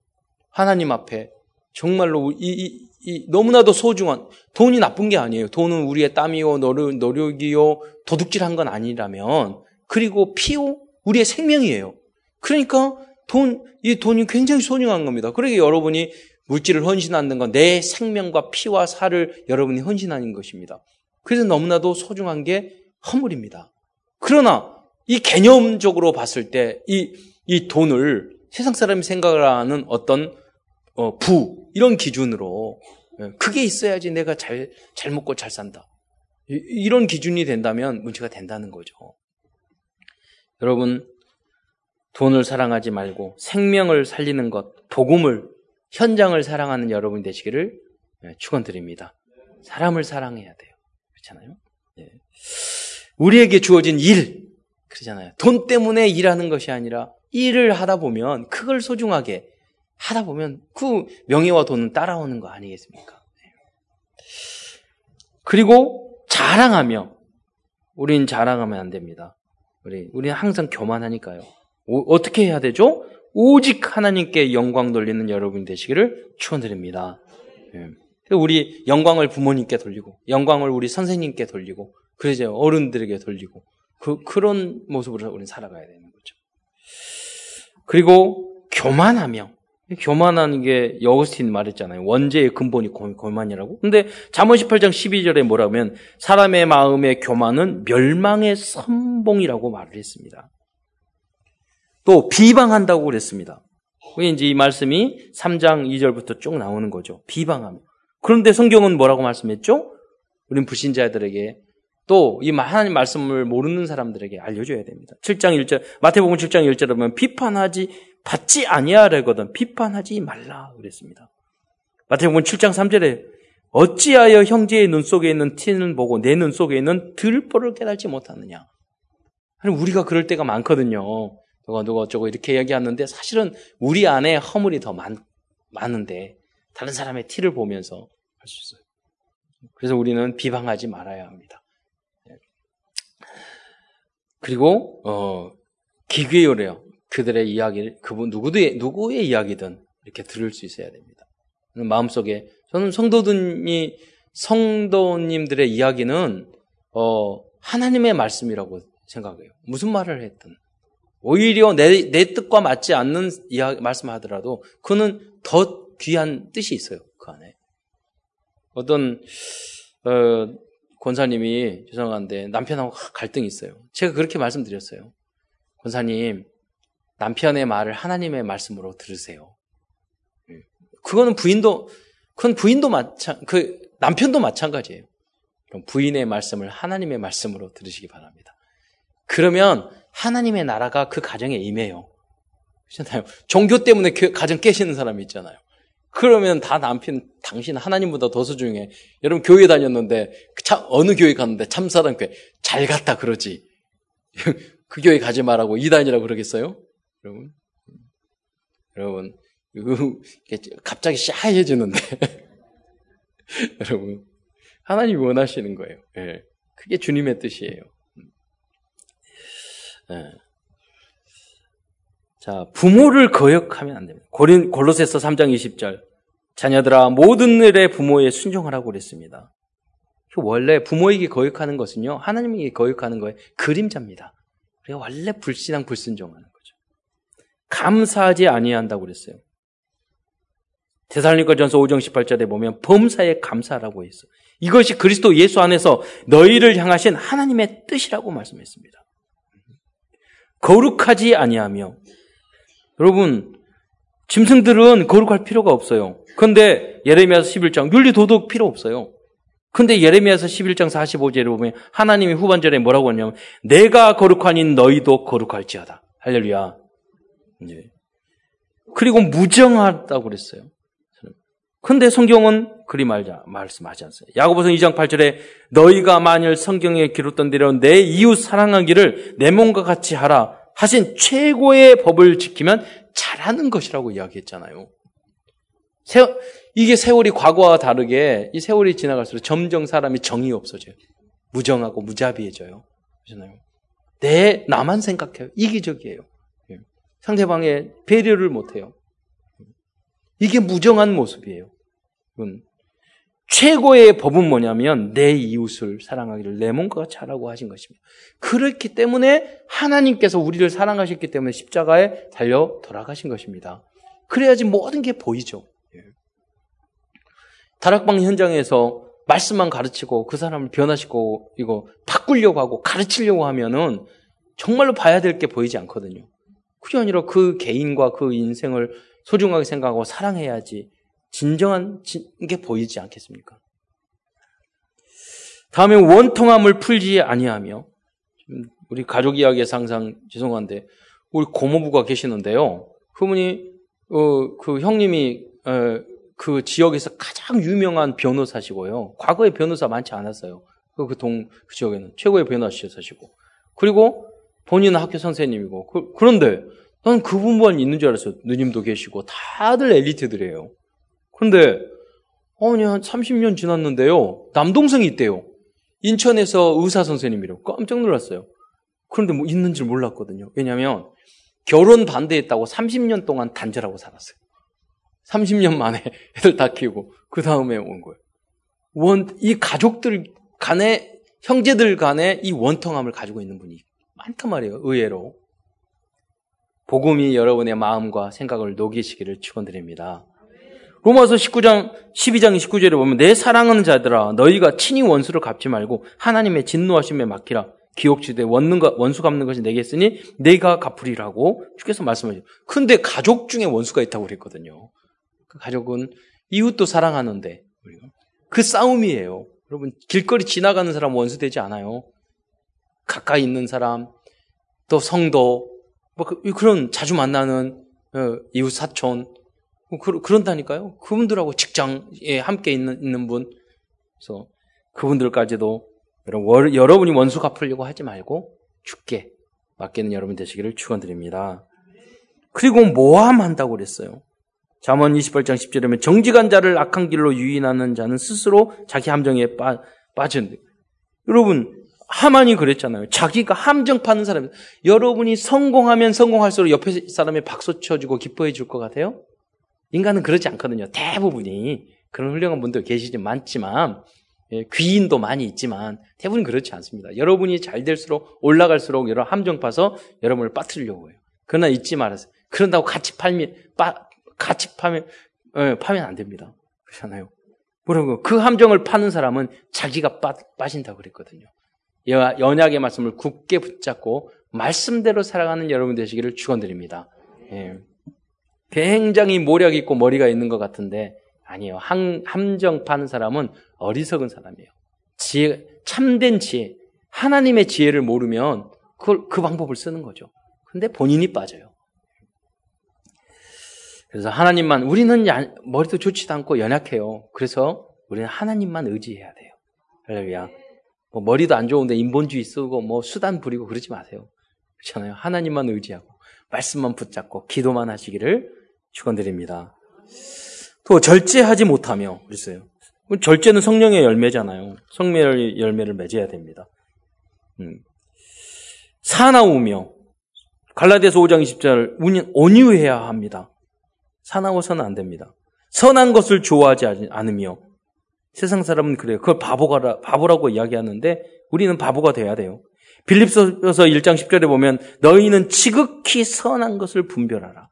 하나님 앞에 정말로 이, 이, 이, 너무나도 소중한 돈이 나쁜 게 아니에요. 돈은 우리의 땀이요 노력, 노력이요 도둑질한 건 아니라면 그리고 피요 우리의 생명이에요. 그러니까 돈, 이 돈이 굉장히 소중한 겁니다. 그러게 여러분이 물질을 헌신하는 건 내 생명과 피와 살을 여러분이 헌신하는 것입니다. 그래서 너무나도 소중한 게 허물입니다. 그러나 이 개념적으로 봤을 때 이, 이 돈을 세상 사람이 생각을 하는 어떤 어, 부 이런 기준으로 예, 그게 있어야지 내가 잘, 잘 먹고 잘 산다. 이런 기준이 된다면 문제가 된다는 거죠. 여러분, 돈을 사랑하지 말고 생명을 살리는 것, 복음을, 현장을 사랑하는 여러분 되시기를 예, 축원드립니다. 사람을 사랑해야 돼요. 그렇잖아요. 네. 우리에게 주어진 일, 그러잖아요. 돈 때문에 일하는 것이 아니라 일을 하다 보면 그걸 소중하게 하다 보면 그 명예와 돈은 따라오는 거 아니겠습니까? 네. 그리고 자랑하며 우린 자랑하면 안 됩니다. 우리 우리는 항상 교만하니까요. 오, 어떻게 해야 되죠? 오직 하나님께 영광 돌리는 여러분 되시기를 축원드립니다. 네. 우리 영광을 부모님께 돌리고 영광을 우리 선생님께 돌리고 그러죠 어른들에게 돌리고 그 그런 모습으로 우리는 살아가야 되는 거죠. 그리고 교만하며 교만하는 게 여거스틴 말했잖아요. 원죄의 근본이 교만이라고. 근데 잠언 18장 12절에 뭐라면 사람의 마음의 교만은 멸망의 선봉이라고 말을 했습니다. 또 비방한다고 그랬습니다. 이제 이 말씀이 3장 2절부터 쭉 나오는 거죠. 비방하며. 그런데 성경은 뭐라고 말씀했죠? 우린 불신자들에게 또 이 하나님 말씀을 모르는 사람들에게 알려줘야 됩니다. 7장 1절, 마태복음 7장 1절에 보면 비판하지 받지 아니하려거든 비판하지 말라 그랬습니다. 마태복음 7장 3절에 어찌하여 형제의 눈 속에 있는 티는 보고 내 눈 속에 있는 들보를 깨달지 못하느냐. 우리가 그럴 때가 많거든요. 누가 누가 어쩌고 이렇게 얘기하는데 사실은 우리 안에 허물이 더 많, 많은데 다른 사람의 티를 보면서 할 수 있어요. 그래서 우리는 비방하지 말아야 합니다. 그리고 어, 기괴요래요. 그들의 이야기를 그분 누구의 누구의 이야기든 이렇게 들을 수 있어야 됩니다. 마음속에 저는 성도들이 성도님들의 이야기는 어, 하나님의 말씀이라고 생각해요. 무슨 말을 했든 오히려 내, 내 뜻과 맞지 않는 이야기 말씀하더라도 그는 더 귀한 뜻이 있어요. 그 안에 어떤 어, 권사님이 죄송한데 남편하고 갈등이 있어요. 제가 그렇게 말씀드렸어요. 권사님 남편의 말을 하나님의 말씀으로 들으세요. 예. 그거는 부인도, 그건 부인도 마찬, 그 남편도 마찬가지예요. 그럼 부인의 말씀을 하나님의 말씀으로 들으시기 바랍니다. 그러면 하나님의 나라가 그 가정에 임해요. 그렇잖아요. 종교 때문에 가정 깨시는 사람이 있잖아요. 그러면 다 남편, 당신 하나님보다 더 소중해. 여러분 교회 다녔는데, 참, 어느 교회 갔는데 교회 잘 갔다 그러지. <laughs> 그 교회 가지 말라고 이단이라고 그러겠어요? 여러분, 여러분, 갑자기 샤해지는데, <laughs> 여러분, 하나님이 원하시는 거예요. 예. 그게 주님의 뜻이에요. 예. 자, 부모를 거역하면 안 됩니다. 고린, 골로새서 3장 20절. 자녀들아, 모든 일에 부모에 순종하라고 그랬습니다. 원래 부모에게 거역하는 것은요, 하나님에게 거역하는 거에 그림자입니다. 원래 불신앙, 불순종하는 감사하지 아니한다고 그랬어요. 대살리니전서 5장 18절에 보면 범사에 감사라고 했어. 이것이 그리스도 예수 안에서 너희를 향하신 하나님의 뜻이라고 말씀했습니다. 거룩하지 아니하며 여러분 짐승들은 거룩할 필요가 없어요. 근데 예레미야서 11장 윤리 도덕 필요 없어요. 근데 예레미야서 11장 45절에 보면 하나님이 후반절에 뭐라고 하냐면 내가 거룩하니 너희도 거룩할지어다. 할렐루야. 예. 그리고 무정하다고 그랬어요. 근데 성경은 그리 말자, 말씀하지 않습니다. 야고보서 2장 8절에 너희가 만일 성경에 기록된 대로 내 이웃 사랑하기를 내 몸과 같이 하라 하신 최고의 법을 지키면 잘하는 것이라고 이야기했잖아요. 세, 이게 세월이 과거와 다르게 이 세월이 지나갈수록 점점 사람이 정이 없어져요. 무정하고 무자비해져요. 그렇잖아요. 내 나만 생각해요. 이기적이에요. 상대방의 배려를 못해요. 이게 무정한 모습이에요. 최고의 법은 뭐냐면 내 이웃을 사랑하기를 내 몸과 같이 하라고 하신 것입니다. 그렇기 때문에 하나님께서 우리를 사랑하셨기 때문에 십자가에 달려 돌아가신 것입니다. 그래야지 모든 게 보이죠. 예. 다락방 현장에서 말씀만 가르치고 그 사람을 변화시키고 이거 바꾸려고 하고 가르치려고 하면은 정말로 봐야 될 게 보이지 않거든요. 그게 아니라 그 개인과 그 인생을 소중하게 생각하고 사랑해야지 진정한 게 보이지 않겠습니까? 다음에 원통함을 풀지 아니하며 우리 가족 이야기에서 항상 죄송한데 우리 고모부가 계시는데요. 그분이 어, 그 형님이 어, 그 지역에서 가장 유명한 변호사시고요. 과거에 변호사 많지 않았어요. 그, 그 동, 그 지역에는 최고의 변호사시고. 그리고 본인은 학교 선생님이고. 그, 런데 나는 그분만 있는 줄 알았어요. 누님도 계시고. 다들 엘리트들이에요. 그런데, 어머니 한 30년 지났는데요. 남동생이 있대요. 인천에서 의사 선생님이라고 깜짝 놀랐어요. 그런데 뭐 있는 줄 몰랐거든요. 왜냐하면 결혼 반대했다고 30년 동안 단절하고 살았어요. 30년 만에 <laughs> 애들 다 키우고 그 다음에 온 거예요. 원, 이 가족들 간에 형제들 간에 이 원통함을 가지고 있는 분이 많단 말이에요. 의외로. 복음이 여러분의 마음과 생각을 녹이시기를 축원드립니다. 로마서 19장 12장 19절에 보면 내 사랑하는 자들아 너희가 친히 원수를 갚지 말고 하나님의 진노하심에 맡기라. 기옥지대 원능가 원수 갚는 것이 내게 있으니 내가 갚으리라고 주께서 말씀하죠. 근데 가족 중에 원수가 있다고 그랬거든요. 그 가족은 이웃도 사랑하는데 그 싸움이에요. 여러분 길거리 지나가는 사람 원수 되지 않아요. 가까이 있는 사람 또 성도 뭐 그, 런 자주 만나는 어, 이웃 사촌 뭐 그, 그런다니까요. 그분들하고 직장에 함께 있는 있는 분 그래서 그분들까지도 여러분, 여러분이 원수 갚으려고 하지 말고 죽게 맡기는 여러분 되시기를 축원드립니다. 그리고 모함한다고 그랬어요. 잠언 28장 10절에 보면 정직한 자를 악한 길로 유인하는 자는 스스로 자기 함정에 빠, 빠진 여러분 하만이 그랬잖아요. 자기가 함정 파는 사람. 여러분이 성공하면 성공할수록 옆에 사람이 박수 쳐주고 기뻐해 줄 것 같아요? 인간은 그렇지 않거든요. 대부분이 그런 훌륭한 분들 계시지 많지만 예, 귀인도 많이 있지만 대부분 그렇지 않습니다. 여러분이 잘 될수록 올라갈수록 여러 함정 파서 여러분을 빠뜨리려고 해요. 그러나 잊지 말아서 그런다고 같이 팔면 빠, 같이 파면 예, 파면 안 됩니다. 그렇잖아요. 뭐라고 그 함정을 파는 사람은 자기가 빠, 빠진다고 그랬거든요. 연약의 말씀을 굳게 붙잡고 말씀대로 살아가는 여러분 되시기를 축원드립니다. 예. 굉장히 모략 있고 머리가 있는 것 같은데 아니에요. 함, 함정 파는 사람은 어리석은 사람이에요. 지혜, 참된 지혜, 하나님의 지혜를 모르면 그걸, 그 방법을 쓰는 거죠. 근데 본인이 빠져요. 그래서 하나님만, 우리는 야, 머리도 좋지도 않고 연약해요. 그래서 우리는 하나님만 의지해야 돼요. 할렐루야. 뭐 머리도 안 좋은데 인본주의 쓰고 뭐 수단 부리고 그러지 마세요. 그렇잖아요. 하나님만 의지하고 말씀만 붙잡고 기도만 하시기를 축원드립니다. 또 절제하지 못하며 그랬어요. 절제는 성령의 열매잖아요. 성령의 열매를 맺어야 됩니다. 음. 사나우며 갈라디아서 5장 20절 온유해야 합니다. 사나워서는 안 됩니다. 선한 것을 좋아하지 않으며 세상 사람은 그래요. 그걸 바보가 바보라고 이야기하는데 우리는 바보가 돼야 돼요. 빌립서서 1장 10절에 보면 너희는 지극히 선한 것을 분별하라.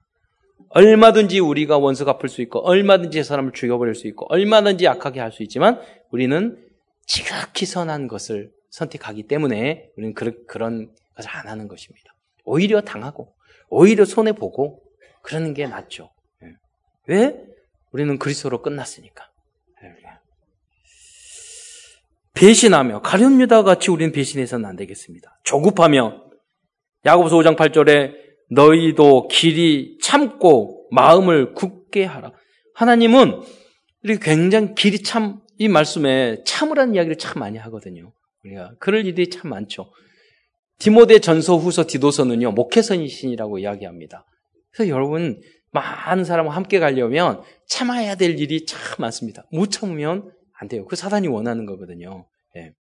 얼마든지 우리가 원수 갚을 수 있고, 얼마든지 사람을 죽여버릴 수 있고, 얼마든지 약하게 할 수 있지만, 우리는 지극히 선한 것을 선택하기 때문에 우리는 그, 그런 것을 안 하는 것입니다. 오히려 당하고, 오히려 손해 보고, 그러는 게 낫죠. 예. 왜? 우리는 그리스도로 끝났으니까. 배신하며 가룟유다 같이 우리는 배신해서는 안 되겠습니다. 조급하며 야고보서 5장 8절에 너희도 길이 참고 마음을 굳게 하라. 하나님은 이렇게 굉장히 길이 참, 이 말씀에 참으라는 이야기를 참 많이 하거든요. 우리가 그럴 일이 참 많죠. 디모데 전서 후서 디도서는요, 목회선이신이라고 이야기합니다. 그래서 여러분, 많은 사람과 함께 가려면 참아야 될 일이 참 많습니다. 못 참으면 안 돼요. 그 사단이 원하는 거거든요. 예.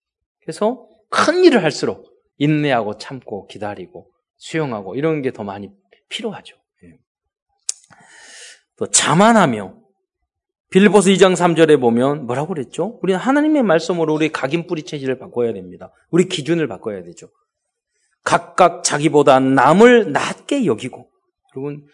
그래서 큰 일을 할수록 인내하고 참고 기다리고 수용하고 이런 게 더 많이 필요하죠. 예. 또 자만하며 빌보스 2장 3절에 보면 뭐라고 그랬죠? 우리는 하나님의 말씀으로 우리 각인 뿌리 체질을 바꿔야 됩니다. 우리 기준을 바꿔야 되죠. 각각 자기보다 남을 낮게 여기고 여러분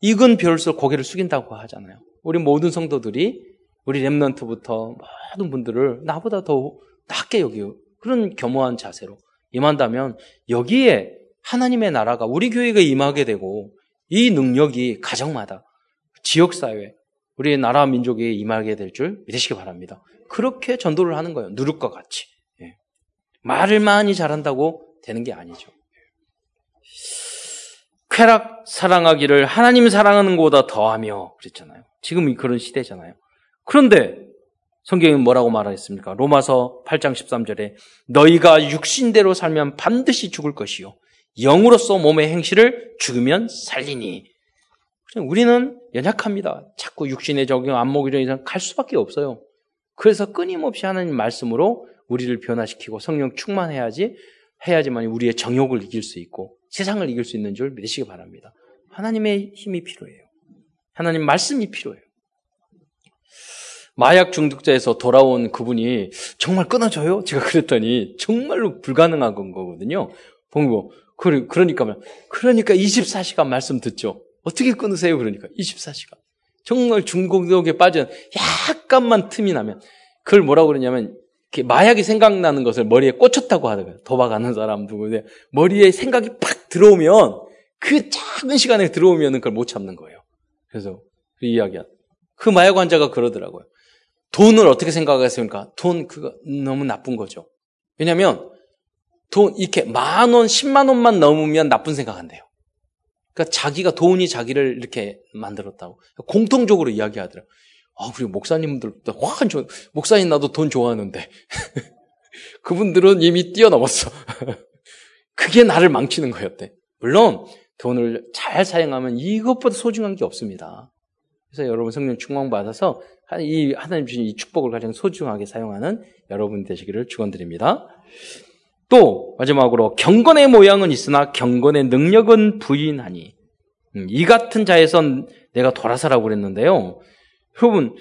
익은 별수 고개를 숙인다고 하잖아요. 우리 모든 성도들이 우리 랩런트부터 모든 분들을 나보다 더 낮게 여기고 그런 겸허한 자세로 임한다면 여기에 하나님의 나라가 우리 교회가 임하게 되고 이 능력이 가정마다 지역사회 우리 나라 민족에 임하게 될 줄 믿으시기 바랍니다. 그렇게 전도를 하는 거예요. 누룩과 같이. 예. 말을 많이 잘한다고 되는 게 아니죠. 쾌락 사랑하기를 하나님 사랑하는 것보다 더하며 그랬잖아요. 지금 그런 시대잖아요. 그런데 성경은 뭐라고 말하겠습니까? 로마서 8장 13절에 너희가 육신대로 살면 반드시 죽을 것이요. 영으로서 몸의 행실을 죽으면 살리니. 우리는 연약합니다. 자꾸 육신의 적용, 안목의 적용 갈 수밖에 없어요. 그래서 끊임없이 하나님 말씀으로 우리를 변화시키고 성령 충만해야지 해야지만 우리의 정욕을 이길 수 있고 세상을 이길 수 있는 줄 믿으시기 바랍니다. 하나님의 힘이 필요해요. 하나님 말씀이 필요해요. 마약 중독자에서 돌아온 그분이 정말 끊어져요? 제가 그랬더니 정말로 불가능한 거거든요. 봉고 그러니까 그러니까 24시간 말씀 듣죠. 어떻게 끊으세요? 그러니까 24시간. 정말 중독에 빠져 약간만 틈이 나면 그걸 뭐라고 그러냐면 마약이 생각나는 것을 머리에 꽂혔다고 하더라고요. 도박하는 사람 누구데 머리에 생각이 팍 들어오면 그 작은 시간에 들어오면 그걸 못 참는 거예요. 그래서 그 이야기야. 그 마약 환자가 그러더라고요. 돈을 어떻게 생각하겠습니까? 돈 그거 너무 나쁜 거죠. 왜냐하면 돈 이렇게 만 원, 십만 원만 넘으면 나쁜 생각한대요. 그러니까 자기가 돈이 자기를 이렇게 만들었다고 공통적으로 이야기하더라고요. 아, 우리 목사님들도 확. 목사님 나도 돈 좋아하는데. <laughs> 그분들은 이미 뛰어넘었어. <laughs> 그게 나를 망치는 거였대. 물론 돈을 잘 사용하면 이것보다 소중한 게 없습니다. 그래서 여러분 성령 충만 받아서 이 하나님 주신 이 축복을 가장 소중하게 사용하는 여러분 되시기를 축원드립니다. 또 마지막으로 경건의 모양은 있으나 경건의 능력은 부인하니 음, 이 같은 자에선 내가 돌아서라고 그랬는데요. 여러분,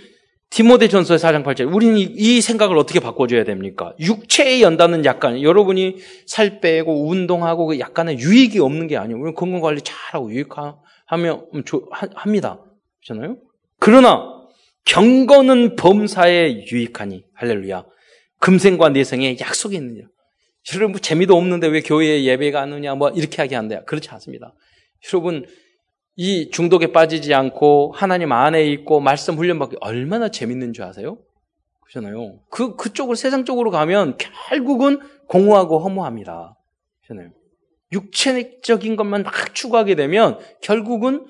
디모데 전서의 4장 8절. 우리는 이 생각을 어떻게 바꿔줘야 됩니까? 육체에 연다는 약간, 여러분이 살 빼고 운동하고 그 약간의 유익이 없는 게 아니에요. 우리는 건강관리 잘하고 유익하면, 합니다. 그렇잖아요? 그러나, 경건은 범사에 유익하니, 할렐루야. 금생과 내생에 약속이 있느냐. 여러분, 뭐 재미도 없는데 왜 교회에 예배가 안 오냐, 뭐, 이렇게 하게 한대요. 그렇지 않습니다. 여러분, 이 중독에 빠지지 않고 하나님 안에 있고 말씀 훈련받기 얼마나 재밌는 줄 아세요? 그렇잖아요. 그, 그쪽으로 세상 쪽으로 가면 결국은 공허하고 허무합니다. 그렇잖아요. 육체적인 것만 막 추구하게 되면 결국은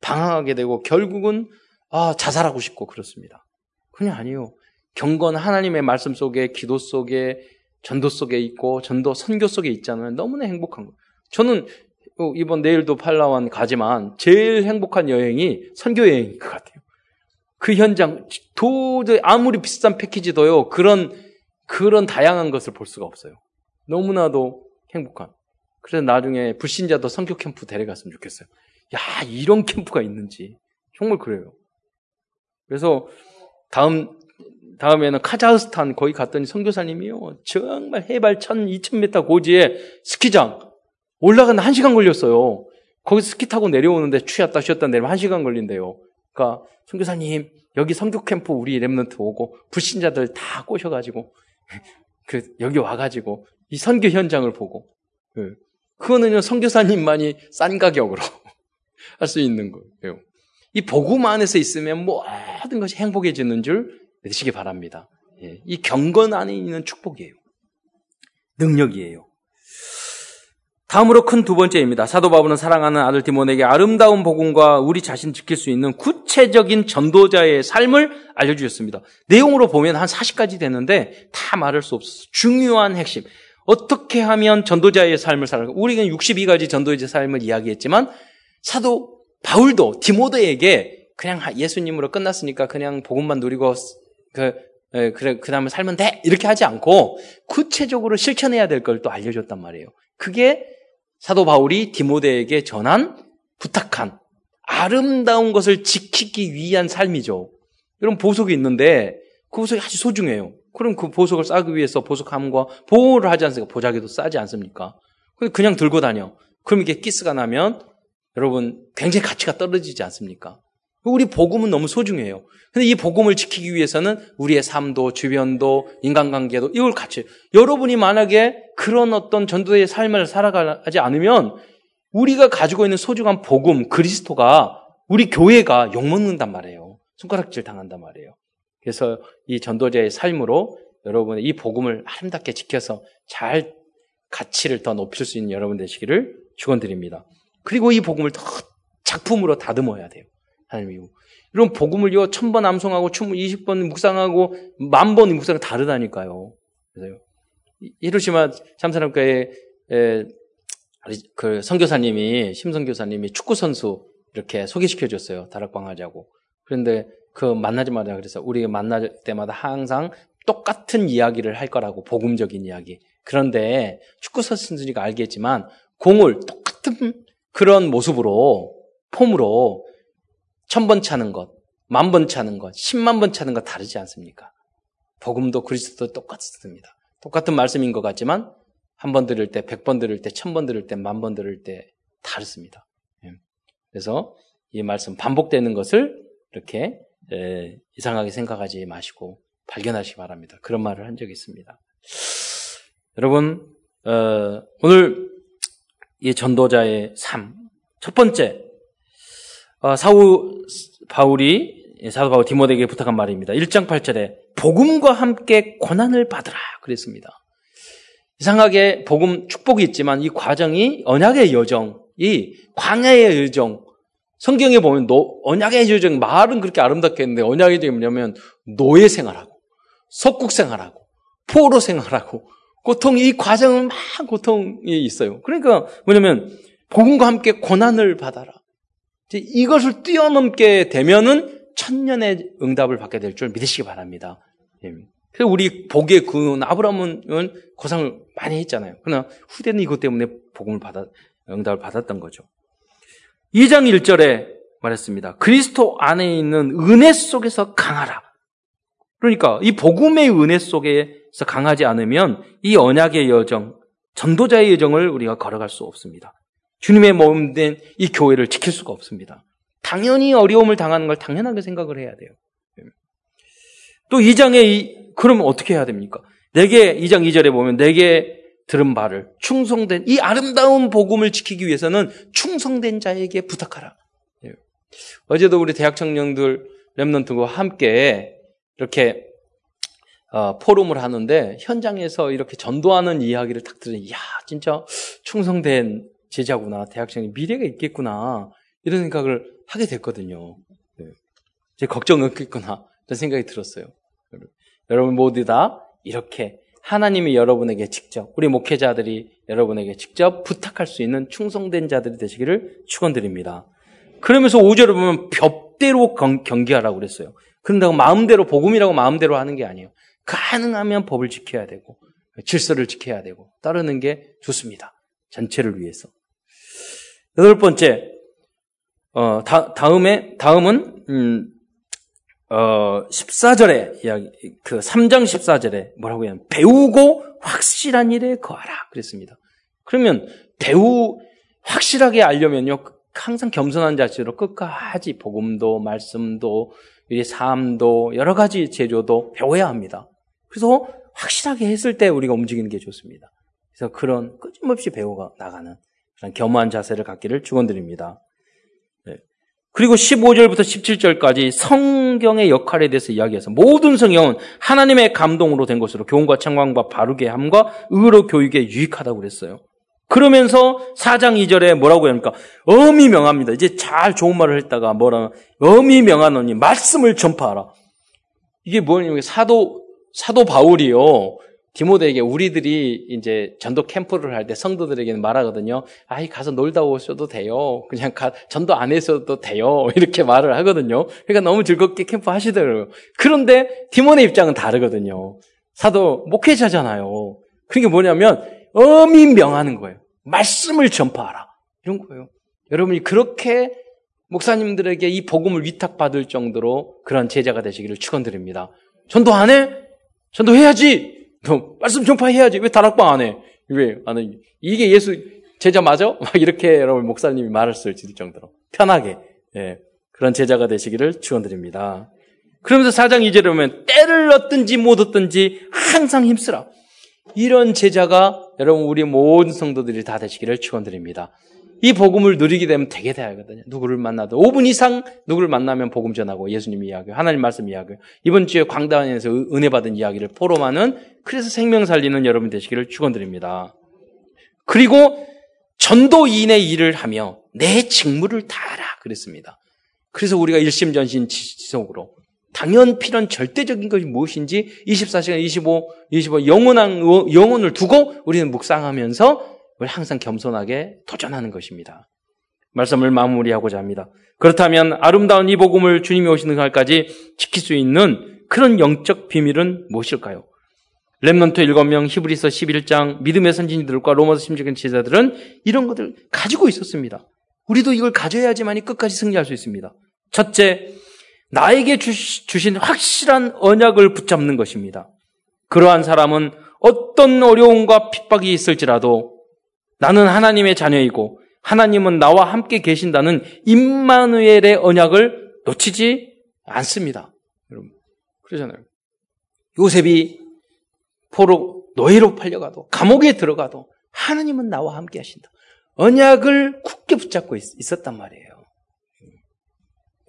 방황하게 되고 결국은 아, 자살하고 싶고 그렇습니다. 그냥 아니요. 경건 하나님의 말씀 속에 기도 속에 전도 속에 있고 전도 선교 속에 있잖아요. 너무나 행복한 거. 저는 어, 이번 내일도 팔라완 가지만 제일 행복한 여행이 선교 여행인 것 같아요. 그 현장 도저히 아무리 비싼 패키지도요 그런 그런 다양한 것을 볼 수가 없어요. 너무나도 행복한. 그래서 나중에 불신자도 선교 캠프 데려갔으면 좋겠어요. 야 이런 캠프가 있는지 정말 그래요. 그래서 다음 다음에는 카자흐스탄 거기 갔더니 선교사님이요 정말 해발 1,000, 2,000m 고지에 스키장 올라가는 한 시간 걸렸어요. 거기서 스키 타고 내려오는데 취했다 쉬었다 내리면 한 시간 걸린대요. 그러니까 선교사님 여기 선교 캠프 우리 Remnant 오고 불신자들 다 꼬셔가지고 <laughs> 그 여기 와가지고 이 선교 현장을 보고 그 그거는요 선교사님만이 싼 가격으로 할 수 있는 거예요. 이 복음 안에서 있으면 모든 것이 행복해지는 줄 믿으시기 바랍니다. 예, 이 경건 안에 있는 축복이에요. 능력이에요. 다음으로 큰 두 번째입니다. 사도 바울은 사랑하는 아들 디모에게 아름다운 복음과 우리 자신 지킬 수 있는 구체적인 전도자의 삶을 알려주셨습니다. 내용으로 보면 한 40가지 되는데 다 말할 수 없어서 중요한 핵심. 어떻게 하면 전도자의 삶을 살아가? 우리는 62가지 전도자의 삶을 이야기했지만 사도 바울도 디모데에게 그냥 예수님으로 끝났으니까 그냥 복음만 누리고 그 그래 그 다음에 살면 돼 이렇게 하지 않고 구체적으로 실천해야 될 걸 또 알려줬단 말이에요. 그게 사도 바울이 디모데에게 전한 부탁한 아름다운 것을 지키기 위한 삶이죠. 이런 보석이 있는데 그 보석이 아주 소중해요. 그럼 그 보석을 싸기 위해서 보석함과 보호를 하지 않습니까? 보자기도 싸지 않습니까? 그냥 들고 다녀. 그럼 이게 키스가 나면 여러분 굉장히 가치가 떨어지지 않습니까? 우리 복음은 너무 소중해요. 근데 이 복음을 지키기 위해서는 우리의 삶도, 주변도, 인간관계도 이걸 같이 여러분이 만약에 그런 어떤 전도의 삶을 살아가지 않으면 우리가 가지고 있는 소중한 복음, 그리스도가 우리 교회가 욕먹는단 말이에요. 손가락질 당한단 말이에요. 그래서 이 전도자의 삶으로 여러분의 이 복음을 아름답게 지켜서 잘 가치를 더 높일 수 있는 여러분 되시기를 축원드립니다. 그리고 이 복음을 더 작품으로 다듬어야 돼요. 하나님이. 이런 복음을요, 천번 암송하고, 춤 20번 묵상하고, 만 번 묵상 다르다니까요. 그래서요. 히로시마 참사람교회, 그 선교사님이, 심선교사님이 축구 선수 이렇게 소개시켜 줬어요. 다락방 하자고. 그런데 그 만나자마자 그래서 우리 만날 때마다 항상 똑같은 이야기를 할 거라고, 복음적인 이야기. 그런데 축구 선수니까 알겠지만, 공을 똑같은 그런 모습으로, 폼으로 천 번 차는 것, 만 번 차는 것, 십만 번 차는 것 다르지 않습니까? 복음도 그리스도도 똑같습니다. 똑같은 말씀인 것 같지만 한 번 들을 때, 백 번 들을 때, 천 번 들을 때, 만 번 들을 때 다릅니다. 예. 그래서 이 말씀 반복되는 것을 이렇게 이상하게 생각하지 마시고 발견하시기 바랍니다. 그런 말을 한 적이 있습니다. 여러분 어, 오늘 이 전도자의 삶 첫 번째 어, 사우 바울이 사도 바울 디모데에게 부탁한 말입니다. 1장 8절에 복음과 함께 고난을 받으라 그랬습니다. 이상하게 복음 축복이 있지만 이 과정이 언약의 여정이 광야의 여정 성경에 보면 노, 언약의 여정 말은 그렇게 아름답게 했는데 언약의 여정이 뭐냐면 노예 생활하고 석국 생활하고 포로 생활하고 고통 이 과정은 막 고통이 있어요. 그러니까 뭐냐면 복음과 함께 고난을 받아라. 이것을 뛰어넘게 되면은 천년의 응답을 받게 될 줄 믿으시기 바랍니다. 예. 그래서 우리 복의 그 아브라함은 고상을 많이 했잖아요. 그러나 후대는 이것 때문에 복음을 받아 응답을 받았던 거죠. 2장 1절에 말했습니다. 그리스도 안에 있는 은혜 속에서 강하라. 그러니까 이 복음의 은혜 속에서 강하지 않으면 이 언약의 여정, 전도자의 여정을 우리가 걸어갈 수 없습니다. 주님의 몸 된 이 교회를 지킬 수가 없습니다. 당연히 어려움을 당하는 걸 당연하게 생각을 해야 돼요. 또 2장에 이, 그러면 어떻게 해야 됩니까? 내게 2장 2절에 보면 내게 들은 말을 충성된 이 아름다운 복음을 지키기 위해서는 충성된 자에게 부탁하라. 예. 어제도 우리 대학 청년들 랩런트와 함께 이렇게 어, 포럼을 하는데 현장에서 이렇게 전도하는 이야기를 딱 들으니 야 진짜 충성된 제자구나, 대학생이 미래가 있겠구나, 이런 생각을 하게 됐거든요. 네. 제 걱정 없겠구나, 이런 생각이 들었어요. 여러분 모두 다 이렇게 하나님이 여러분에게 직접, 우리 목회자들이 여러분에게 직접 부탁할 수 있는 충성된 자들이 되시기를 축원드립니다. 그러면서 5절을 보면 벽대로 경계하라고 그랬어요. 그런다고 마음대로, 복음이라고 마음대로 하는 게 아니에요. 가능하면 법을 지켜야 되고, 질서를 지켜야 되고, 따르는 게 좋습니다. 전체를 위해서. 여덟 번째, 어, 다, 다음에, 다음은, 음, 어, 14절에 이야기, 그 3장 14절에 뭐라고 해요? 배우고 확실한 일에 거하라. 그랬습니다. 그러면 배우, 확실하게 알려면요, 항상 겸손한 자세로 끝까지 복음도, 말씀도, 우리 삶도, 여러 가지 제조도 배워야 합니다. 그래서 확실하게 했을 때 우리가 움직이는 게 좋습니다. 그래서 그런 끊임없이 배워가 나가는 겸허한 자세를 갖기를 축원드립니다. 네. 그리고 15절부터 17절까지 성경의 역할에 대해서 이야기해서 모든 성경은 하나님의 감동으로 된 것으로 교훈과 청광과 바르게 함과 의로 교육에 유익하다고 그랬어요. 그러면서 4장 2절에 뭐라고 합니까? 엄히 명합니다. 이제 잘 좋은 말을 했다가 뭐라 엄히 명하노니 말씀을 전파하라. 이게 뭐냐면 사도 사도 바울이요. 디모데에게 우리들이 이제 전도 캠프를 할 때 성도들에게는 말하거든요. 아이, 가서 놀다 오셔도 돼요. 그냥 가, 전도 안 했어도 돼요. <laughs> 이렇게 말을 하거든요. 그러니까 너무 즐겁게 캠프 하시더라고요. 그런데 디모데 입장은 다르거든요. 사도 목회자잖아요. 그게 뭐냐면, 어미 명하는 거예요. 말씀을 전파하라. 이런 거예요. 여러분이 그렇게 목사님들에게 이 복음을 위탁받을 정도로 그런 제자가 되시기를 축원드립니다. 전도 안 해? 전도해야지. 너 말씀 전파해야지. 왜 다락방 안 해? 왜? 안 해? 이게 예수 제자 맞아? <laughs> 막 이렇게 여러분 목사님이 말을 쓸 정도로 편하게 예, 그런 제자가 되시기를 축원드립니다. 그러면서 사장 2절에 보면 때를 얻든지 못 얻든지 항상 힘쓰라. 이런 제자가 여러분 우리 모든 성도들이 다 되시기를 축원드립니다. 이 복음을 누리게 되면 되게 돼야거든요. 누구를 만나도 5분 이상 누구를 만나면 복음 전하고 예수님 이야기, 하나님 말씀 이야기. 이번 주에 광단에서 은혜 받은 이야기를 포럼하는 그래서 생명 살리는 여러분 되시기를 축원드립니다. 그리고 전도인의 일을 하며 내 직무를 다하라 그랬습니다. 그래서 우리가 일심전신 지속으로 당연 필연 절대적인 것이 무엇인지 24시간 25, 25 영원한 영혼을 두고 우리는 묵상하면서 항상 겸손하게 도전하는 것입니다. 말씀을 마무리하고자 합니다. 그렇다면 아름다운 이 복음을 주님이 오시는 날까지 지킬 수 있는 그런 영적 비밀은 무엇일까요? 렘넌트 7명, 히브리서 11장, 믿음의 선진들과 로마서 심적인 제자들은 이런 것들 가지고 있었습니다. 우리도 이걸 가져야지만이 끝까지 승리할 수 있습니다. 첫째, 나에게 주신 확실한 언약을 붙잡는 것입니다. 그러한 사람은 어떤 어려움과 핍박이 있을지라도 나는 하나님의 자녀이고 하나님은 나와 함께 계신다는 임마누엘의 언약을 놓치지 않습니다. 여러분 그러잖아요. 요셉이 포로 노예로 팔려가도 감옥에 들어가도 하나님은 나와 함께 하신다. 언약을 굳게 붙잡고 있, 었단 말이에요.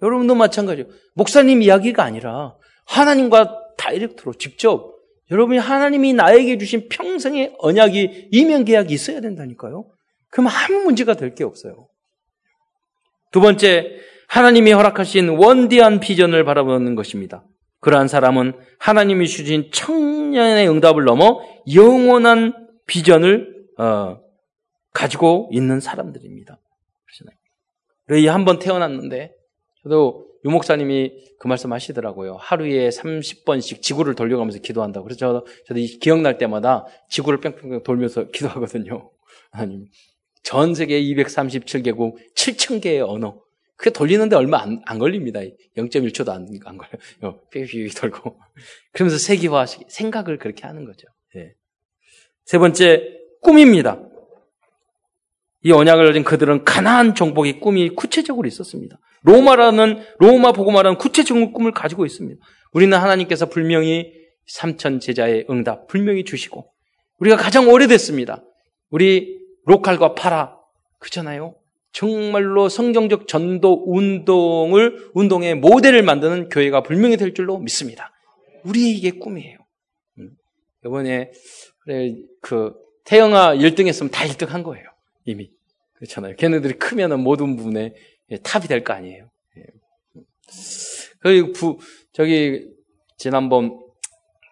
여러분도 마찬가지예요. 목사님 이야기가 아니라 하나님과 다이렉트로 직접 여러분이 하나님이 나에게 주신 평생의 언약이 이면 계약이 있어야 된다니까요. 그럼 아무 문제가 될 게 없어요. 두 번째, 하나님이 허락하신 원대한 비전을 바라보는 것입니다. 그러한 사람은 하나님이 주신 청년의 응답을 넘어 영원한 비전을 어, 가지고 있는 사람들입니다. 그러시나요? 한번 태어났는데 저도 유 목사님이 그 말씀 하시더라고요. 하루에 30번씩 지구를 돌려가면서 기도한다고. 그래서 저도, 저도 기억날 때마다 지구를 뺑뺑뺑 돌면서 <laughs> 기도하거든요. 하나님. 전 세계 237개국 7,000개의 언어. 그게 돌리는데 얼마 안, 안 걸립니다. 0.1초도 안, 안 걸려요. 삐삐 돌고. <laughs> 그러면서 세계화, 생각을 그렇게 하는 거죠. 예. 세 번째, 꿈입니다. 이 언약을 가진 그들은 가나안 정복의 꿈이 구체적으로 있었습니다. 로마라는 로마 복음화라는 구체적인 꿈을 가지고 있습니다. 우리는 하나님께서 분명히 삼천 제자의 응답 분명히 주시고 우리가 가장 오래됐습니다. 우리 로칼과 파라 그잖아요. 정말로 성경적 전도 운동을 운동의 모델을 만드는 교회가 분명히 될 줄로 믿습니다. 우리에게 꿈이에요. 음. 이번에 그 태영아 1등 했으면 다 1등 한 거예요. 이미. 그렇잖아요. 걔네들이 크면은 모든 부분에 예, 탑이 될 거 아니에요. 예. 그리고 부, 저기, 지난번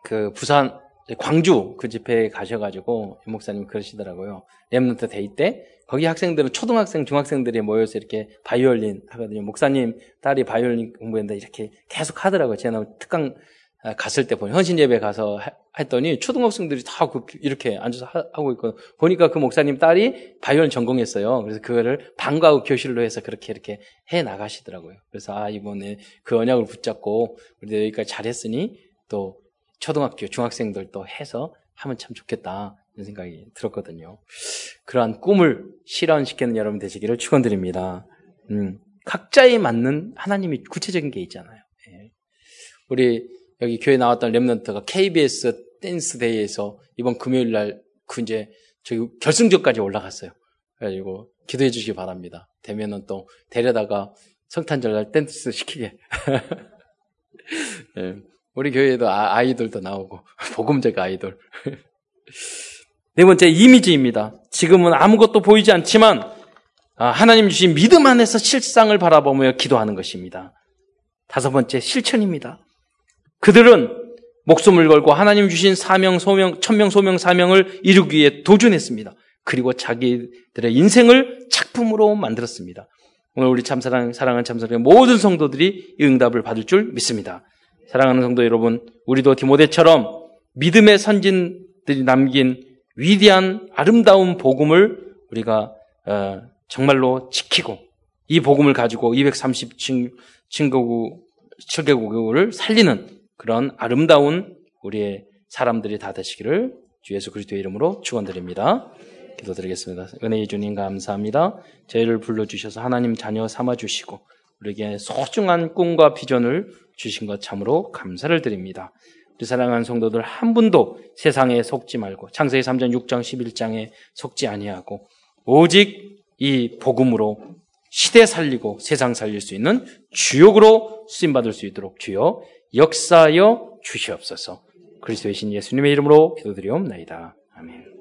그 부산, 광주 그 집회에 가셔가지고 목사님 그러시더라고요. Remnant Day 때 거기 학생들은 초등학생, 중학생들이 모여서 이렇게 바이올린 하거든요. 목사님 딸이 바이올린 공부했는데 이렇게 계속 하더라고요. 제가 특강 아, 갔을 때 보니 헌신 예배 가서 했더니 초등학생들이 다 그 이렇게 앉아서 하고 있고 보니까 그 목사님 딸이 바이올린 전공했어요. 그래서 그거를 방과 후 교실로 해서 그렇게 이렇게 해 나가시더라고요. 그래서 아 이번에 그 언약을 붙잡고 우리 여기까지 잘했으니 또 초등학교 중학생들도 해서 하면 참 좋겠다 이런 생각이 들었거든요. 그러한 꿈을 실현시키는 여러분 되시기를 축원드립니다. 음, 각자에 맞는 하나님이 구체적인 게 있잖아요. 예. 우리 여기 교회 나왔던 랩런트가 KBS 댄스 데이에서 이번 금요일 날그 이제 저기 결승전까지 올라갔어요. 그래가지고 기도해 주시기 바랍니다. 되면은 또 데려다가 성탄절 날 댄스 시키게. 네. <laughs> 우리 교회에도 아, 이돌도 나오고 <laughs> 복음적 아이돌. <laughs> 네 번째 이미지입니다. 지금은 아무것도 보이지 않지만 아, 하나님 주신 믿음 안에서 실상을 바라보며 기도하는 것입니다. 다섯 번째 실천입니다. 그들은 목숨을 걸고 하나님 주신 사명, 소명, 천명, 소명, 사명을 이루기 위해 도전했습니다. 그리고 자기들의 인생을 작품으로 만들었습니다. 오늘 우리 참사랑, 사랑하는 참사랑 모든 성도들이 이 응답을 받을 줄 믿습니다. 사랑하는 성도 여러분, 우리도 디모데처럼 믿음의 선진들이 남긴 위대한 아름다운 복음을 우리가 어, 정말로 지키고 이 복음을 가지고 237개국 7개국을 살리는 그런 아름다운 우리의 사람들이 다 되시기를 주 예수 그리스도의 이름으로 축원드립니다. 기도드리겠습니다. 은혜의 주님 감사합니다. 저희를 불러주셔서 하나님 자녀 삼아주시고 우리에게 소중한 꿈과 비전을 주신 것 참으로 감사를 드립니다. 우리 사랑하는 성도들 한 분도 세상에 속지 말고 창세기 3장 6장 11장에 속지 아니하고 오직 이 복음으로 시대 살리고 세상 살릴 수 있는 주역으로 쓰임 받을 수 있도록 주여 역사여 주시옵소서. 그리스도의 신 예수님의 이름으로 기도드리옵나이다. 아멘.